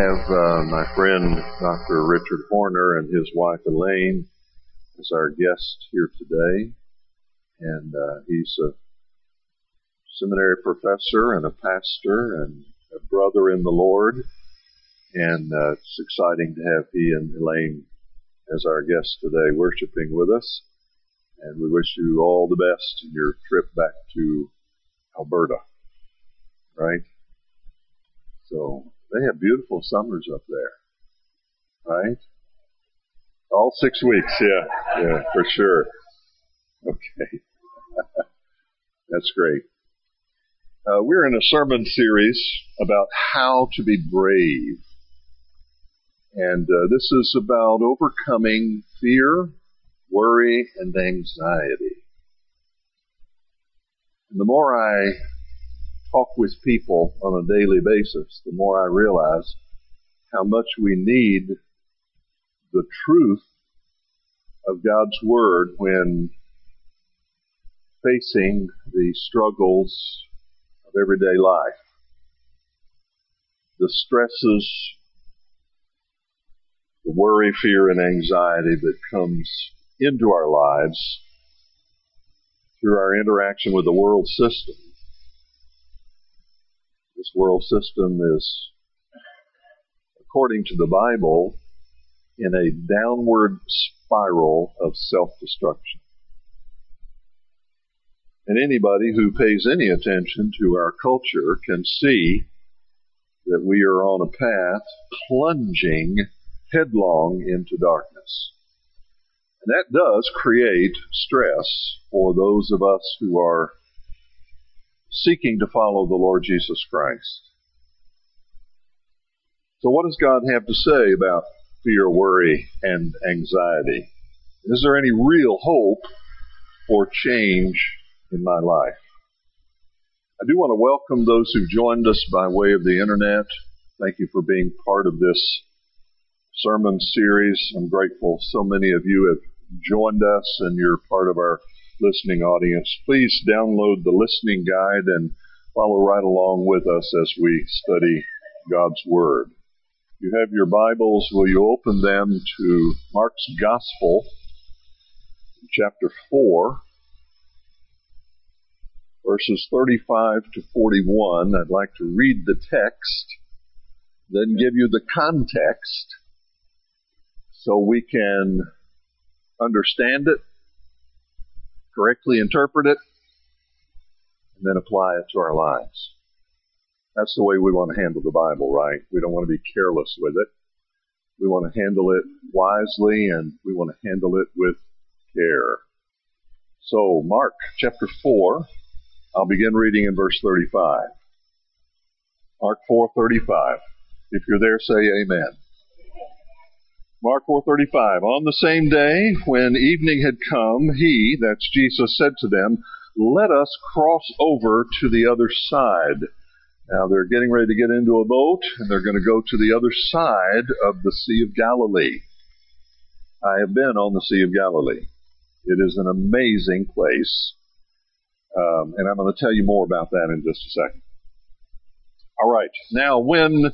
have uh, my friend Dr. Richard Horner and his wife Elaine as our guest here today. And uh, he's a seminary professor and a pastor and a brother in the Lord. And uh, it's exciting to have he and Elaine as our guests today worshiping with us. And we wish you all the best in your trip back to Alberta. Right? So they have beautiful summers up there. Right? All six weeks, yeah. Yeah, for sure. Okay. That's great. Uh, we're in a sermon series about how to be brave. And uh, this is about overcoming fear, worry, and anxiety. And the more I talk with people on a daily basis, the more I realize how much we need the truth of God's Word when facing the struggles of everyday life. The stresses, the worry, fear, and anxiety that comes into our lives through our interaction with the world system. This world system is, according to the Bible, in a downward spiral of self-destruction. And anybody who pays any attention to our culture can see that we are on a path plunging headlong into darkness. And that does create stress for those of us who are seeking to follow the Lord Jesus Christ. So what does God have to say about fear, worry, and anxiety? Is there any real hope for change in my life? I do want to welcome those who've joined us by way of the internet. Thank you for being part of this sermon series. I'm grateful so many of you have joined us and you're part of our listening audience. Please download the listening guide and follow right along with us as we study God's Word you have your Bibles, will you open them to Mark's Gospel, chapter 4, verses 35 to 41. I'd like to read the text, then give you the context so we can understand it, correctly interpret it, and then apply it to our lives. That's the way we want to handle the Bible, right? We don't want to be careless with it. We want to handle it wisely and we want to handle it with care. So, Mark chapter 4, I'll begin reading in verse 35. Mark 4:35. If you're there, say amen. Mark 4:35. On the same day, when evening had come, he, that's Jesus, said to them, "Let us cross over to the other side." Now they're getting ready to get into a boat and they're going to go to the other side of the Sea of Galilee. I have been on the Sea of Galilee. It is an amazing place. Um, and I'm going to tell you more about that in just a second. All right. Now, when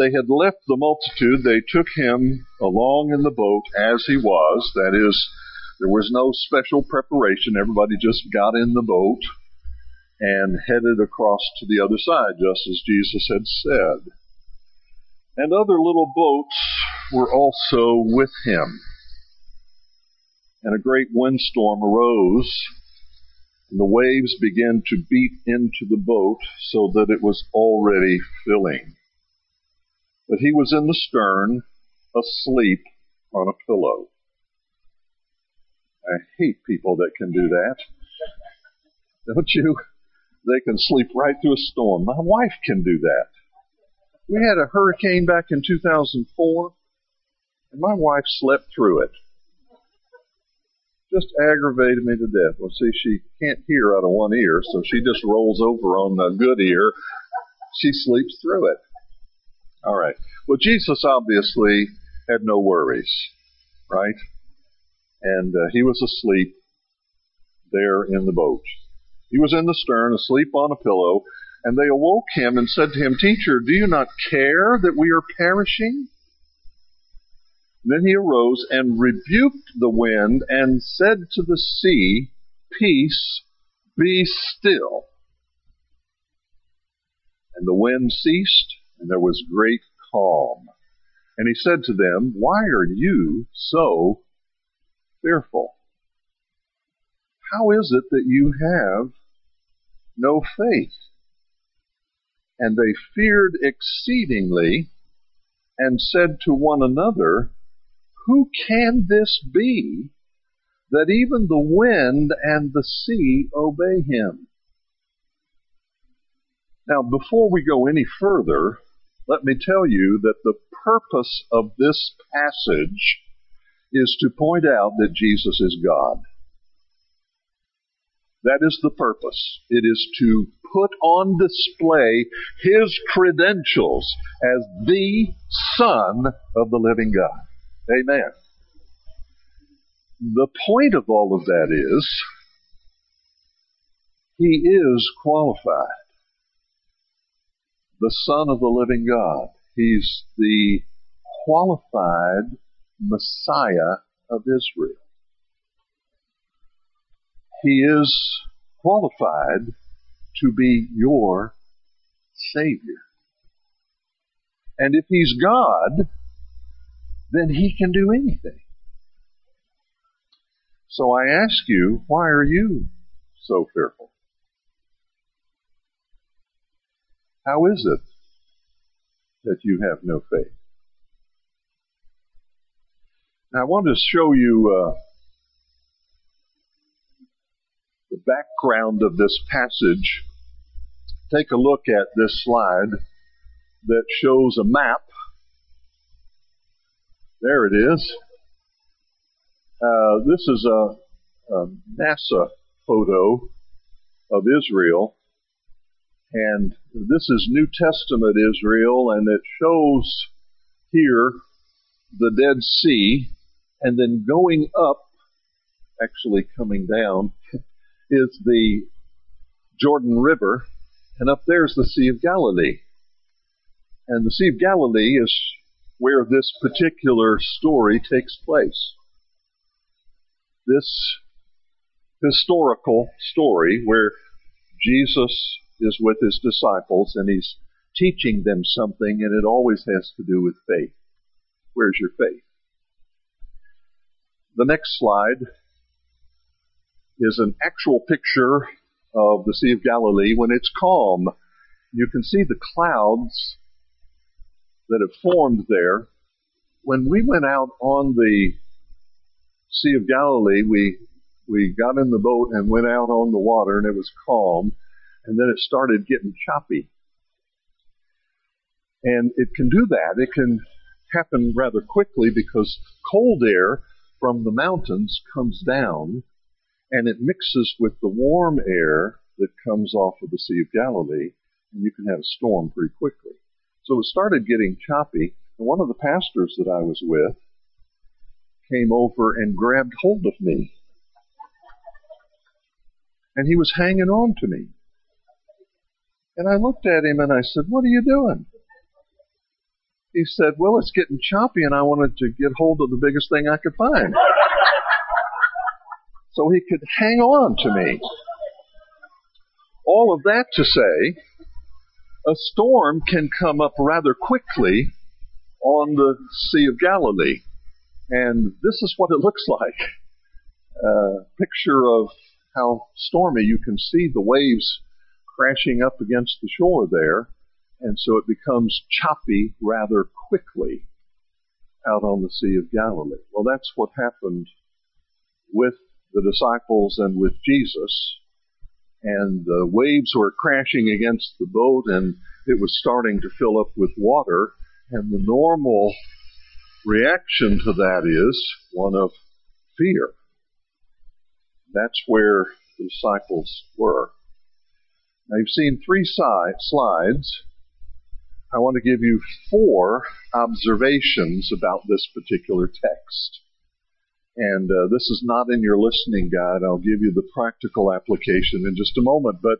they had left the multitude, they took him along in the boat as he was. That is, there was no special preparation. Everybody just got in the boat and headed across to the other side, just as Jesus had said. And other little boats were also with him. And a great windstorm arose, and the waves began to beat into the boat so that it was already filling. But he was in the stern, asleep on a pillow. I hate people that can do that. Don't you? They can sleep right through a storm. My wife can do that. We had a hurricane back in 2004, and my wife slept through it. Just aggravated me to death. Well, see, she can't hear out of one ear, so she just rolls over on the good ear. She sleeps through it. All right. Well, Jesus obviously had no worries, right? And uh, he was asleep there in the boat. He was in the stern, asleep on a pillow. And they awoke him and said to him, Teacher, do you not care that we are perishing? Then he arose and rebuked the wind and said to the sea, Peace, be still. And the wind ceased, and there was great calm. And he said to them, Why are you so fearful? How is it that you have no faith? And they feared exceedingly and said to one another, Who can this be that even the wind and the sea obey him? Now, before we go any further, let me tell you that the purpose of this passage is to point out that Jesus is God. That is the purpose. It is to put on display His credentials as the Son of the living God. Amen. The point of all of that is, He is qualified. The Son of the living God. He's the qualified Messiah of Israel. He is qualified to be your Savior. And if He's God, then He can do anything. So I ask you, why are you so fearful? How is it that you have no faith? Now I want to show you uh, the background of this passage, take a look at this slide that shows a map. There it is. Uh, this is a, a NASA photo of Israel. And this is New Testament Israel, and it shows here the Dead Sea, and then going up, actually coming down, is the Jordan River, and up there is the Sea of Galilee. And the Sea of Galilee is where this particular story takes place. This historical story where Jesus is with his disciples and he's teaching them something, and it always has to do with faith. Where's your faith? The next slide is an actual picture of the Sea of Galilee when it's calm. You can see the clouds that have formed there. When we went out on the Sea of Galilee, we we got in the boat and went out on the water and it was calm and then it started getting choppy. And it can do that. It can happen rather quickly because cold air from the mountains comes down and it mixes with the warm air that comes off of the Sea of Galilee, and you can have a storm pretty quickly. So it started getting choppy, and one of the pastors that I was with came over and grabbed hold of me. And he was hanging on to me. And I looked at him and I said, What are you doing? He said, Well, it's getting choppy and I wanted to get hold of the biggest thing I could find so he could hang on to me. All of that to say, a storm can come up rather quickly on the Sea of Galilee. And this is what it looks like. A picture of how stormy you can see the waves crashing up against the shore there. And so it becomes choppy rather quickly out on the Sea of Galilee. Well, that's what happened with the disciples and with Jesus. And the waves were crashing against the boat and it was starting to fill up with water. And the normal reaction to that is one of fear. That's where the disciples were. Now you've seen three si- slides. I want to give you four observations about this particular text. And uh, this is not in your listening guide. I'll give you the practical application in just a moment. But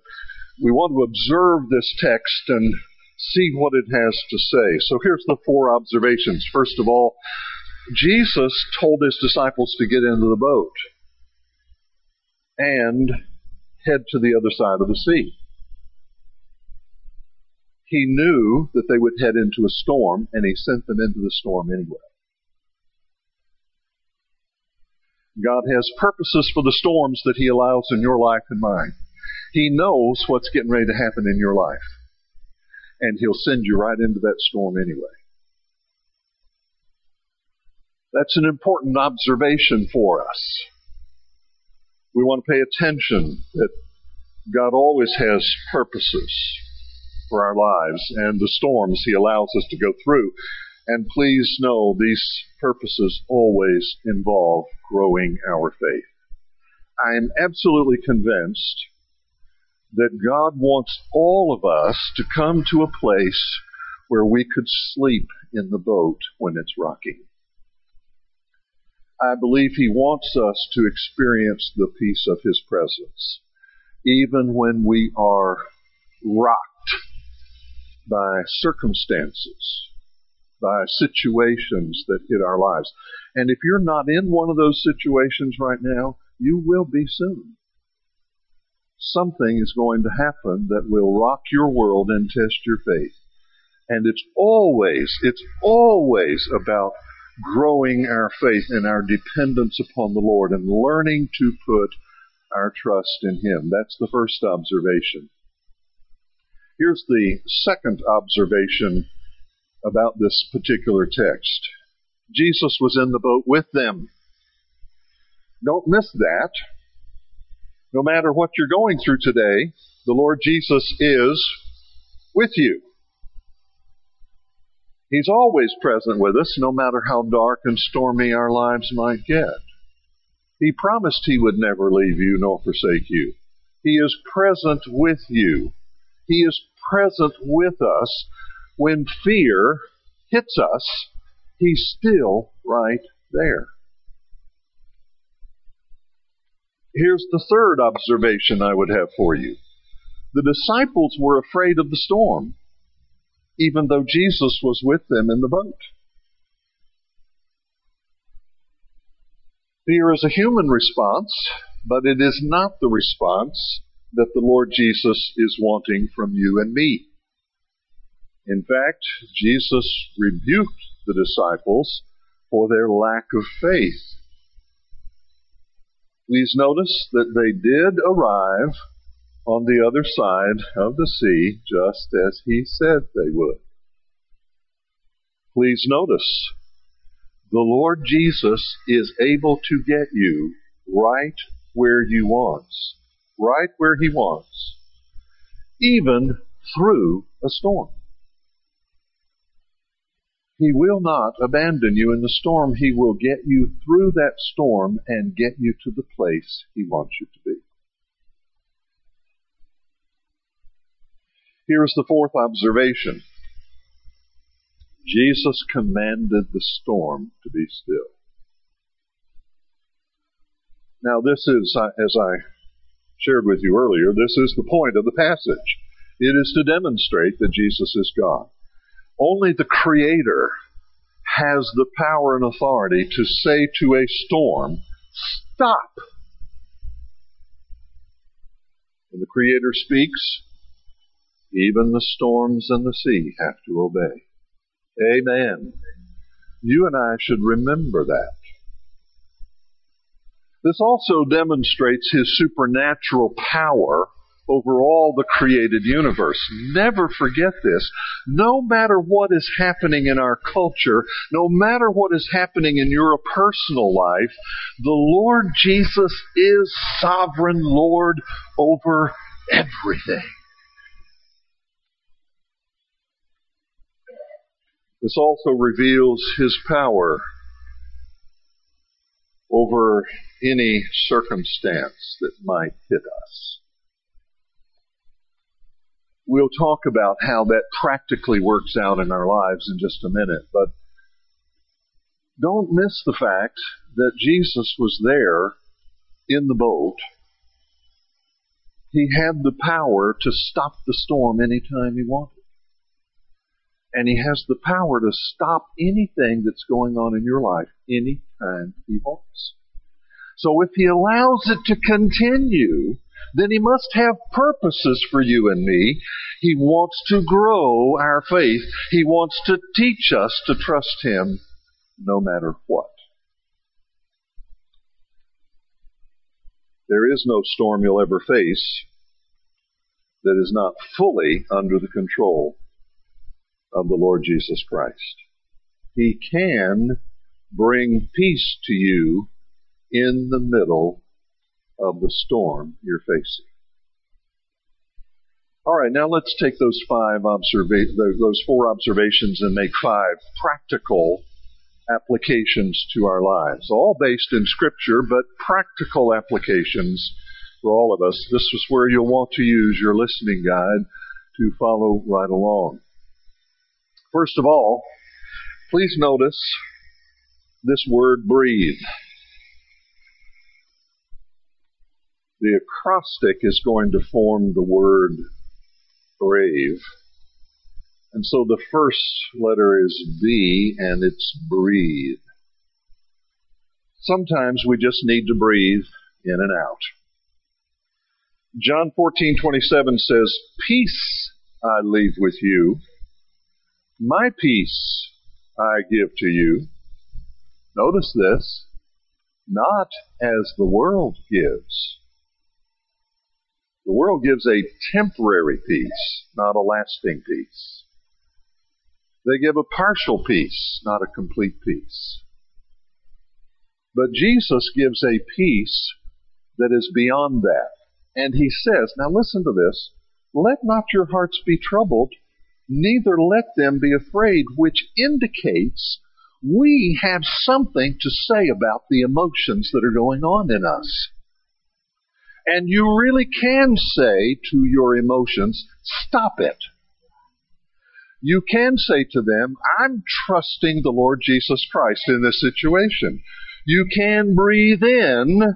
we want to observe this text and see what it has to say. So here's the four observations. First of all, Jesus told his disciples to get into the boat and head to the other side of the sea. He knew that they would head into a storm and he sent them into the storm anyway. God has purposes for the storms that he allows in your life and mine. He knows what's getting ready to happen in your life. And he'll send you right into that storm anyway. That's an important observation for us. We want to pay attention that God always has purposes for our lives and the storms He allows us to go through. And please know these purposes always involve growing our faith. I am absolutely convinced that God wants all of us to come to a place where we could sleep in the boat when it's rocking. I believe He wants us to experience the peace of His presence, even when we are rocked by circumstances, by situations that hit our lives. And if you're not in one of those situations right now, you will be soon. Something is going to happen that will rock your world and test your faith. And it's always, it's always about growing our faith and our dependence upon the Lord and learning to put our trust in Him. That's the first observation. Here's the second observation about this particular text. Jesus was in the boat with them. Don't miss that. No matter what you're going through today, the Lord Jesus is with you. He's always present with us, no matter how dark and stormy our lives might get. He promised He would never leave you nor forsake you. He is present with you. He is present with us. When fear hits us, He's still right there. Here's the third observation I would have for you. The disciples were afraid of the storm even though Jesus was with them in the boat. Fear is a human response, but it is not the response that the Lord Jesus is wanting from you and me. In fact, Jesus rebuked the disciples for their lack of faith. Please notice that they did arrive on the other side of the sea, just as he said they would. Please notice, the Lord Jesus is able to get you right where you want, right where he wants, even through a storm. He will not abandon you in the storm. He will get you through that storm and get you to the place he wants you to be. Here's the fourth observation. Jesus commanded the storm to be still. Now this is, uh, as I shared with you earlier, this is the point of the passage. It is to demonstrate that Jesus is God. Only the Creator has the power and authority to say to a storm, stop. When the Creator speaks, even the storms and the sea have to obey. Amen. You and I should remember that. This also demonstrates his supernatural power over all the created universe. Never forget this. No matter what is happening in our culture, no matter what is happening in your personal life, the Lord Jesus is sovereign Lord over everything. This also reveals his power over any circumstance that might hit us. We'll talk about how that practically works out in our lives in just a minute, but don't miss the fact that Jesus was there in the boat He had the power to stop the storm anytime he wanted. And he has the power to stop anything that's going on in your life anytime he wants. So if he allows it to continue, then he must have purposes for you and me. He wants to grow our faith. He wants to teach us to trust him no matter what. There is no storm you'll ever face that is not fully under the control of the Lord Jesus Christ. He can bring peace to you in the middle of the storm you're facing. All right, now let's take those five observa- those four observations and make five practical applications to our lives, all based in Scripture, but practical applications for all of us. This is where you'll want to use your listening guide to follow right along. First of all, please notice this word breathe. The acrostic is going to form the word brave. And so the first letter is B and it's breathe. Sometimes we just need to breathe in and out. John 14:27 says, "Peace I leave with you, my peace I give to you." Notice this, not as the world gives. The world gives a temporary peace, not a lasting peace. They give a partial peace, not a complete peace. But Jesus gives a peace that is beyond that. And he says, now listen to this, let not your hearts be troubled, neither let them be afraid, which indicates we have something to say about the emotions that are going on in us. And you really can say to your emotions, stop it. You can say to them, I'm trusting the Lord Jesus Christ in this situation. You can breathe in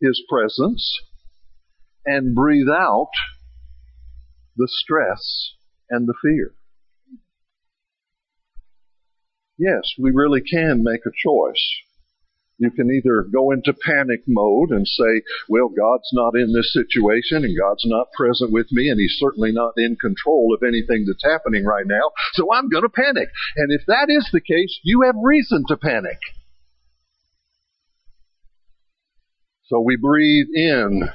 His presence and breathe out the stress and the fear. Yes, we really can make a choice. You can either go into panic mode and say, well, God's not in this situation and God's not present with me and He's certainly not in control of anything that's happening right now, so I'm going to panic. And if that is the case, you have reason to panic. So we breathe in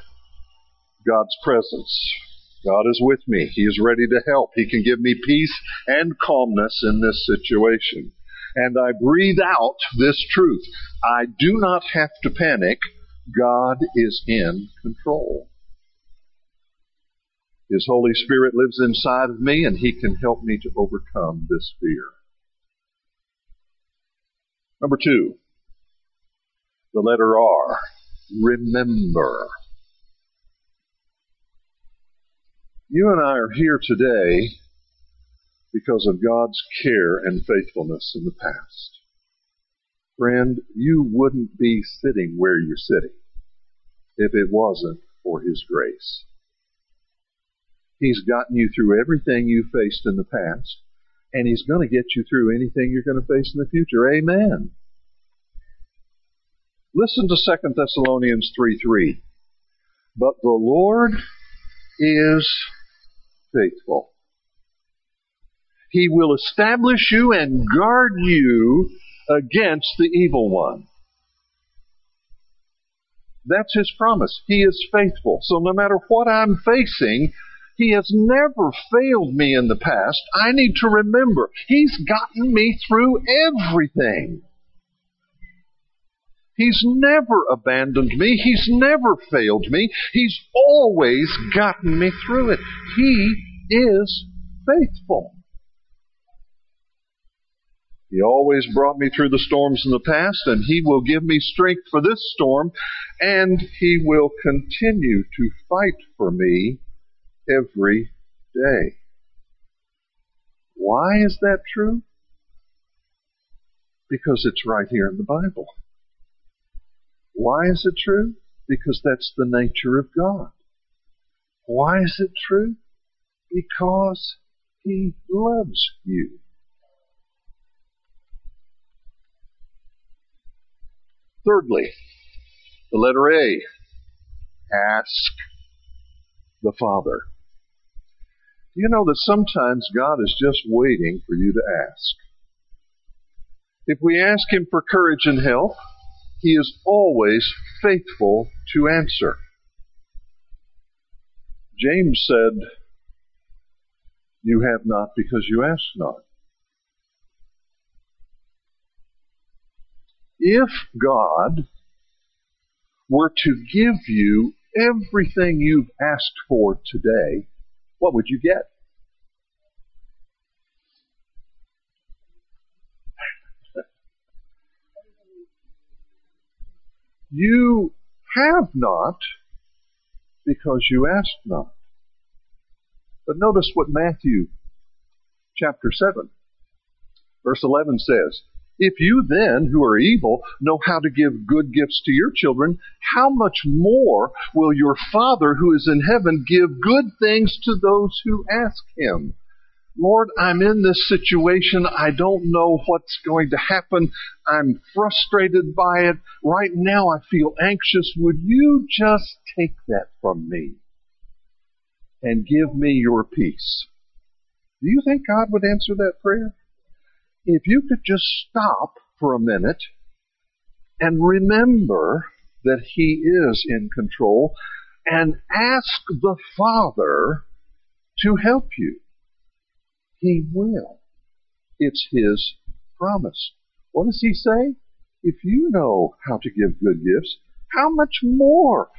God's presence. God is with me. He is ready to help. He can give me peace and calmness in this situation and I breathe out this truth. I do not have to panic. God is in control. His Holy Spirit lives inside of me and He can help me to overcome this fear. Number two, the letter R. Remember. You and I are here today because of God's care and faithfulness in the past. Friend, you wouldn't be sitting where you're sitting if it wasn't for His grace. He's gotten you through everything you faced in the past, and He's going to get you through anything you're going to face in the future. Amen. Listen to 2 Thessalonians 3 3. But the Lord is faithful. He will establish you and guard you against the evil one. That's His promise. He is faithful. So no matter what I'm facing, He has never failed me in the past. I need to remember, He's gotten me through everything. He's never abandoned me. He's never failed me. He's always gotten me through it. He is faithful. He always brought me through the storms in the past, and He will give me strength for this storm, and He will continue to fight for me every day. Why is that true? Because it's right here in the Bible. Why is it true? Because that's the nature of God. Why is it true? Because He loves you. Thirdly, the letter A. Ask the Father. You know that sometimes God is just waiting for you to ask? If we ask Him for courage and help, He is always faithful to answer. James said, You have not because you ask not. If God were to give you everything you've asked for today, what would you get? You have not because you asked not. But notice what Matthew chapter 7 verse 11 says. If you then, who are evil, know how to give good gifts to your children, how much more will your Father who is in heaven give good things to those who ask him? Lord, I'm in this situation. I don't know what's going to happen. I'm frustrated by it. Right now I feel anxious. Would you just take that from me and give me your peace? Do you think God would answer that prayer? If you could just stop for a minute and remember that He is in control and ask the Father to help you. He will. It's His promise. What does He say? If you know how to give good gifts, how much more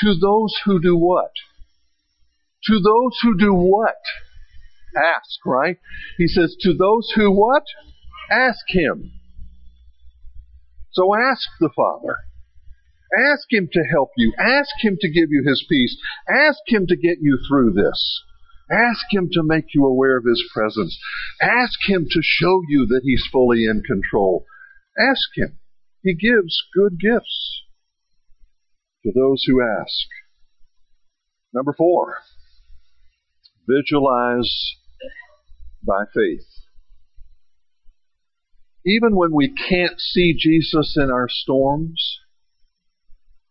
to those who do what? To those who do what? Ask, right? He says, to those who what? Ask Him. So ask the Father. Ask Him to help you. Ask Him to give you His peace. Ask Him to get you through this. Ask Him to make you aware of His presence. Ask Him to show you that He's fully in control. Ask Him. He gives good gifts to those who ask. Number four, visualize by faith. Even when we can't see Jesus in our storms,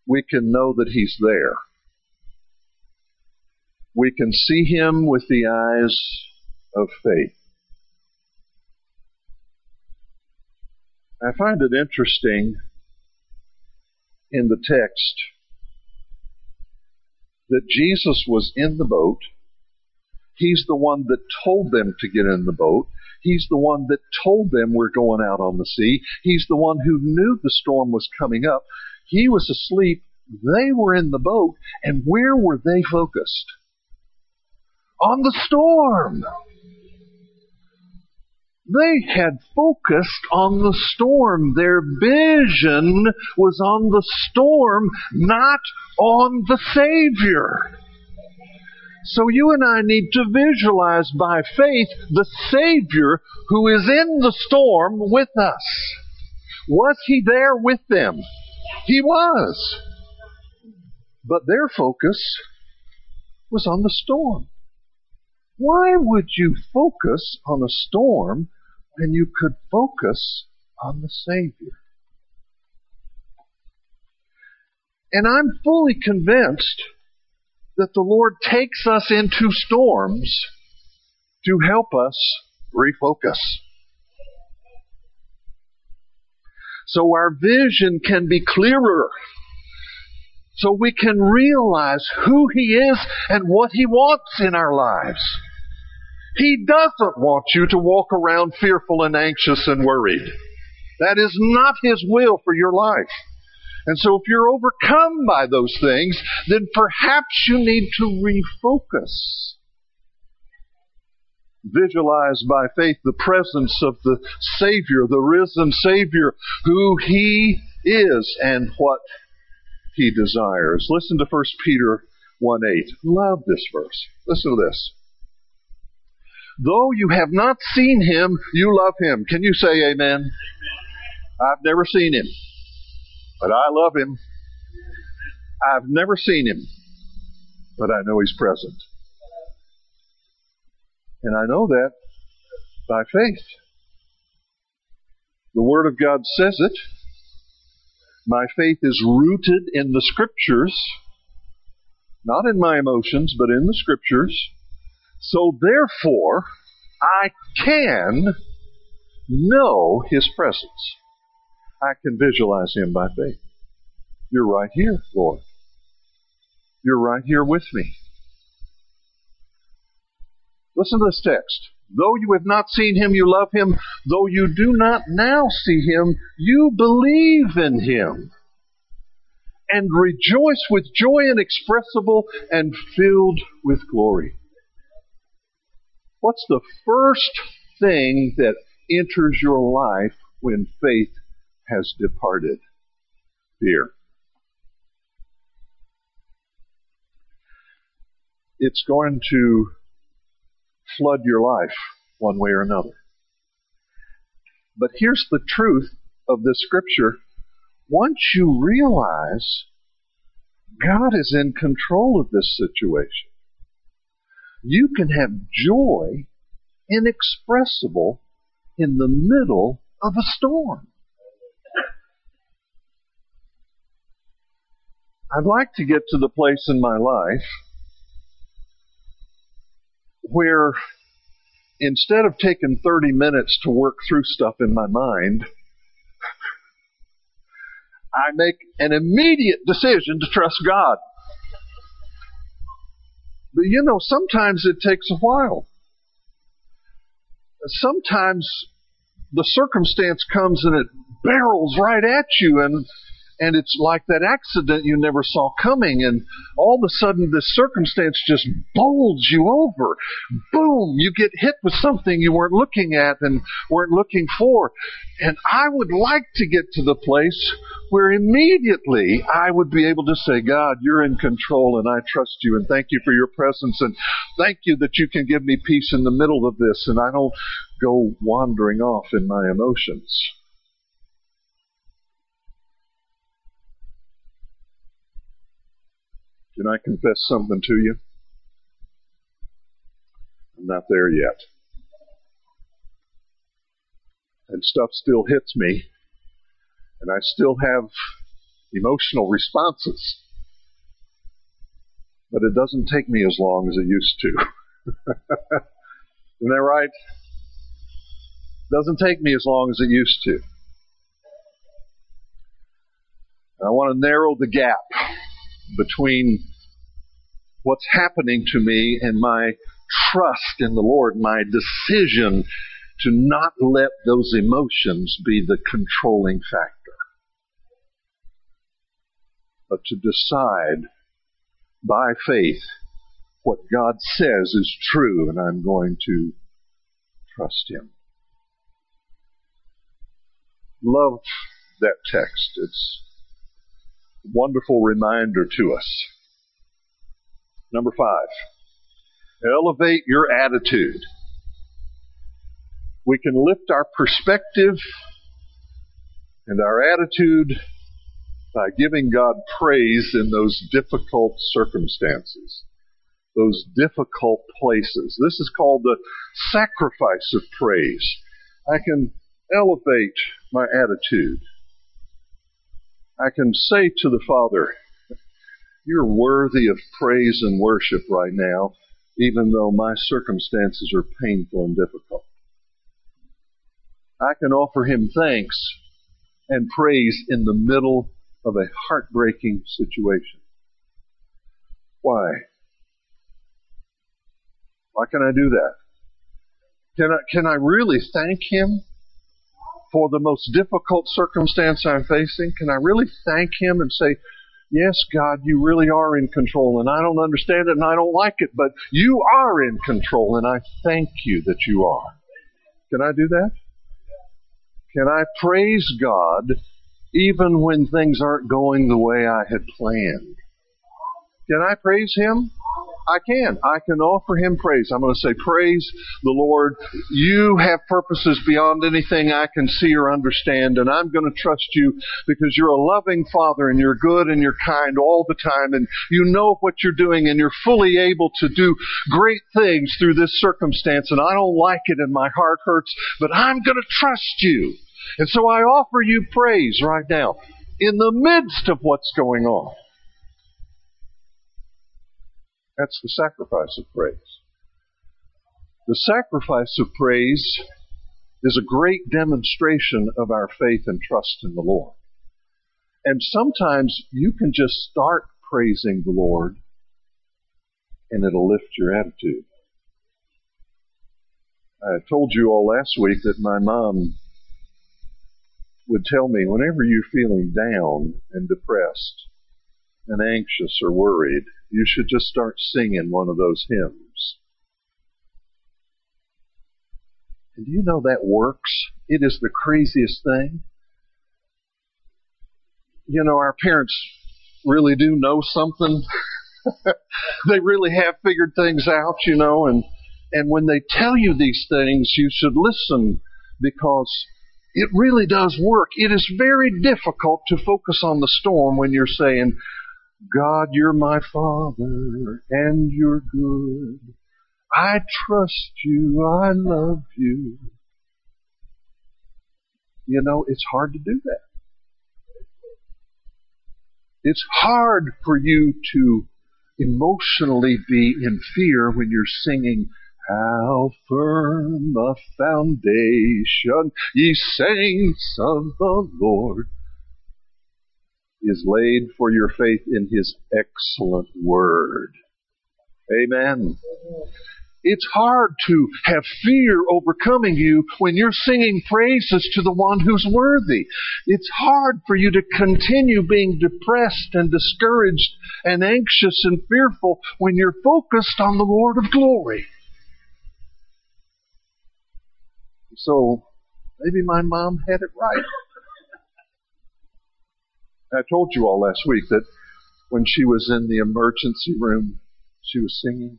we can know that He's there. We can see Him with the eyes of faith. I find it interesting in the text that Jesus was in the boat He's the one that told them to get in the boat. He's the one that told them we're going out on the sea. He's the one who knew the storm was coming up. He was asleep. They were in the boat. And where were they focused? On the storm. They had focused on the storm. Their vision was on the storm, not on the Savior. So you and I need to visualize by faith the Savior who is in the storm with us. Was He there with them? He was. But their focus was on the storm. Why would you focus on a storm when you could focus on the Savior? And I'm fully convinced that the Lord takes us into storms to help us refocus. So our vision can be clearer. So we can realize who He is and what He wants in our lives. He doesn't want you to walk around fearful and anxious and worried. That is not His will for your life. And so if you're overcome by those things, then perhaps you need to refocus. Visualize by faith the presence of the Savior, the risen Savior, who He is and what He desires. Listen to 1 Peter 1 8. Love this verse. Listen to this. Though you have not seen Him, you love Him. Can you say amen? I've never seen Him but I love him. I've never seen him, but I know he's present. And I know that by faith. The Word of God says it. My faith is rooted in the Scriptures, not in my emotions, but in the Scriptures. So therefore, I can know His presence. I can visualize Him by faith. You're right here, Lord. You're right here with me. Listen to this text. Though you have not seen him, you love him. Though you do not now see him, you believe in him. And rejoice with joy inexpressible and filled with glory. What's the first thing that enters your life when faith has departed? Fear. It's going to flood your life one way or another. But here's the truth of this scripture. Once you realize God is in control of this situation, you can have joy inexpressible in the middle of a storm. I'd like to get to the place in my life where instead of taking 30 minutes to work through stuff in my mind, I make an immediate decision to trust God. But you know, sometimes it takes a while. Sometimes the circumstance comes and it barrels right at you and and it's like that accident you never saw coming and all of a sudden this circumstance just bowls you over. Boom you get hit with something you weren't looking at and weren't looking for. And i would like to get to the place where immediately i would be able to say god you're in control and i trust you and thank you for your presence and thank you that you can give me peace in the middle of this and i don't go wandering off in my emotions Can I confess something to you? I'm not there yet. And stuff still hits me, and I still have emotional responses. But it doesn't take me as long as it used to. Isn't that right? It doesn't take me as long as it used to. I want to narrow the gap between what's happening to me and my trust in the Lord, my decision to not let those emotions be the controlling factor, but to decide by faith what God says is true and I'm going to trust Him. Love that text. It's wonderful reminder to us. Number five, elevate your attitude. We can lift our perspective and our attitude by giving God praise in those difficult circumstances, those difficult places. This is called the sacrifice of praise. I can elevate my attitude I can say to the Father, You're worthy of praise and worship right now, even though my circumstances are painful and difficult. I can offer Him thanks and praise in the middle of a heartbreaking situation. Why? Why can I do that? Can I, can I really thank Him for the most difficult circumstance I'm facing? Can I really thank Him and say, Yes, God, you really are in control, and I don't understand it and I don't like it, but you are in control, and I thank you that you are. Can I do that? Can I praise God even when things aren't going the way I had planned? Can I praise Him? I can. I can offer him praise. I'm going to say, praise the Lord. You have purposes beyond anything I can see or understand, and I'm going to trust you because you're a loving Father and you're good and you're kind all the time, and you know what you're doing, and you're fully able to do great things through this circumstance, and I don't like it and my heart hurts, but I'm going to trust you. And so I offer you praise right now in the midst of what's going on. That's the sacrifice of praise. The sacrifice of praise is a great demonstration of our faith and trust in the Lord. And sometimes you can just start praising the Lord and it'll lift your attitude. I told you all last week that my mom would tell me whenever you're feeling down and depressed and anxious or worried, you should just start singing one of those hymns. And do you know that works? It is the craziest thing. You know, our parents really do know something. they really have figured things out, you know, and, and when they tell you these things, you should listen because it really does work. It is very difficult to focus on the storm when you're saying, God, you're my Father, and you're good. I trust you. I love you. You know, it's hard to do that. It's hard for you to emotionally be in fear when you're singing, How firm a foundation, ye saints of the Lord is laid for your faith in His excellent Word. Amen. It's hard to have fear overcoming you when you're singing praises to the one who's worthy. It's hard for you to continue being depressed and discouraged and anxious and fearful when you're focused on the Lord of glory. So, maybe my mom had it right. I told you all last week that when she was in the emergency room, she was singing.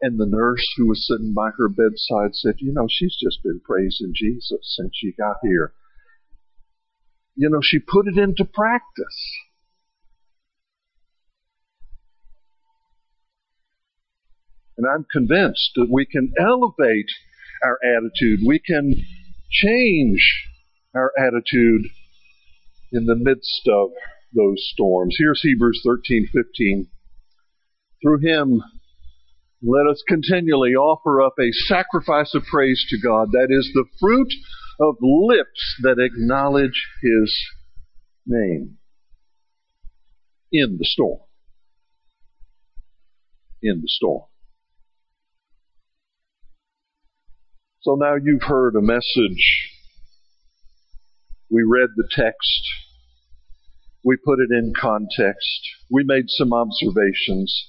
And the nurse who was sitting by her bedside said, You know, she's just been praising Jesus since she got here. You know, she put it into practice. And I'm convinced that we can elevate our attitude. We can change our attitude in the midst of those storms. Here's Hebrews 13:15. Through him let us continually offer up a sacrifice of praise to God that is the fruit of lips that acknowledge his name in the storm. In the storm. So now you've heard a message. We read the text. We put it in context. We made some observations.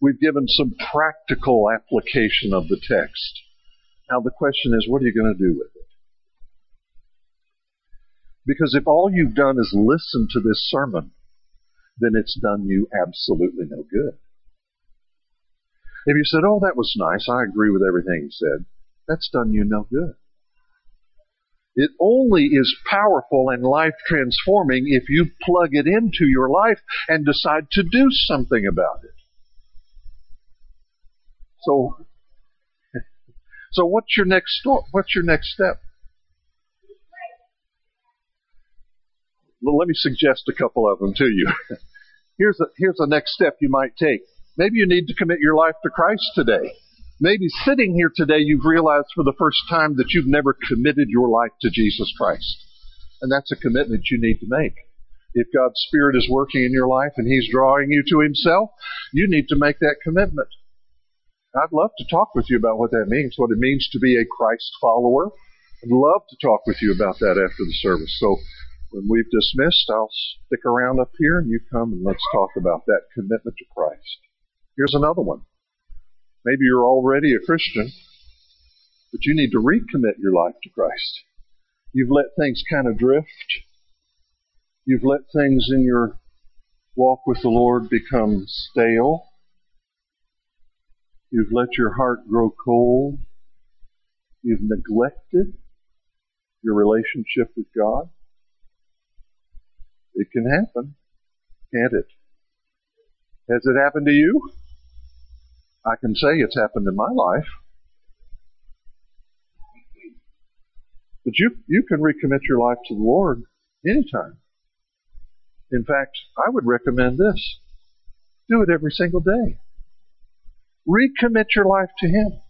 We've given some practical application of the text. Now the question is, what are you going to do with it? Because if all you've done is listen to this sermon, then it's done you absolutely no good. If you said, oh, that was nice, I agree with everything he said, that's done you no good. It only is powerful and life transforming if you plug it into your life and decide to do something about it. So, so what's your next what's your next step? Well, let me suggest a couple of them to you. here's a, here's the next step you might take. Maybe you need to commit your life to Christ today. Maybe sitting here today, you've realized for the first time that you've never committed your life to Jesus Christ. And that's a commitment you need to make. If God's Spirit is working in your life and He's drawing you to Himself, you need to make that commitment. I'd love to talk with you about what that means, what it means to be a Christ follower. I'd love to talk with you about that after the service. So when we've dismissed, I'll stick around up here and you come and let's talk about that commitment to Christ. Here's another one. Maybe you're already a Christian, but you need to recommit your life to Christ. You've let things kind of drift. You've let things in your walk with the Lord become stale. You've let your heart grow cold. You've neglected your relationship with God. It can happen, can't it? Has it happened to you? I can say it's happened in my life. But you, you can recommit your life to the Lord anytime. In fact, I would recommend this. Do it every single day. Recommit your life to Him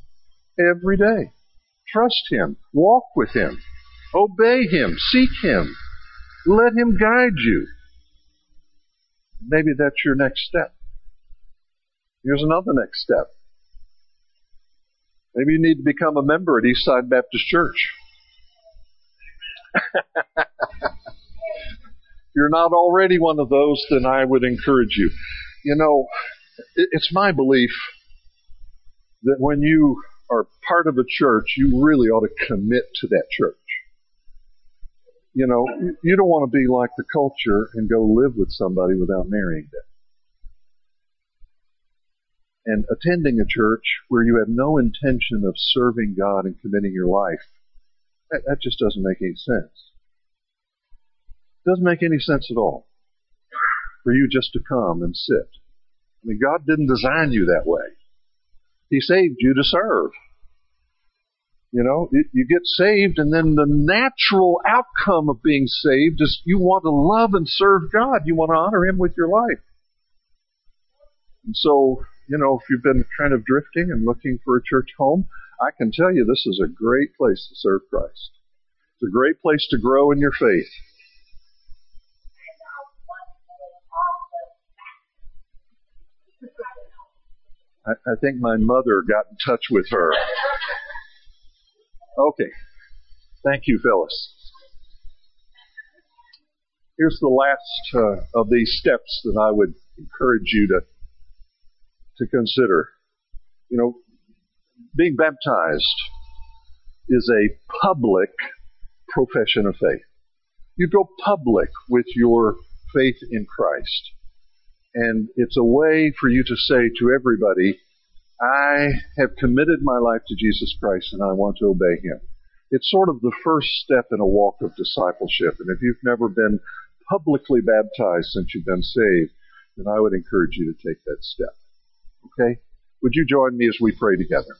every day. Trust Him. Walk with Him. Obey Him. Seek Him. Let Him guide you. Maybe that's your next step. Here's another next step. Maybe you need to become a member at Eastside Baptist Church. if you're not already one of those, then I would encourage you. You know, it's my belief that when you are part of a church, you really ought to commit to that church. You know, you don't want to be like the culture and go live with somebody without marrying them. And attending a church where you have no intention of serving God and committing your life, that, that just doesn't make any sense. It doesn't make any sense at all for you just to come and sit. I mean, God didn't design you that way. He saved you to serve. You know, you get saved and then the natural outcome of being saved is you want to love and serve God. You want to honor Him with your life. And so, you know, if you've been kind of drifting and looking for a church home, I can tell you this is a great place to serve Christ. It's a great place to grow in your faith. I, think my mother got in touch with her. Okay. Thank you, Phyllis. Here's the last uh, of these steps that I would encourage you to to consider. You know, being baptized is a public profession of faith. You go public with your faith in Christ. And it's a way for you to say to everybody, I have committed my life to Jesus Christ and I want to obey Him. It's sort of the first step in a walk of discipleship. And if you've never been publicly baptized since you've been saved, then I would encourage you to take that step. Okay? Would you join me as we pray together?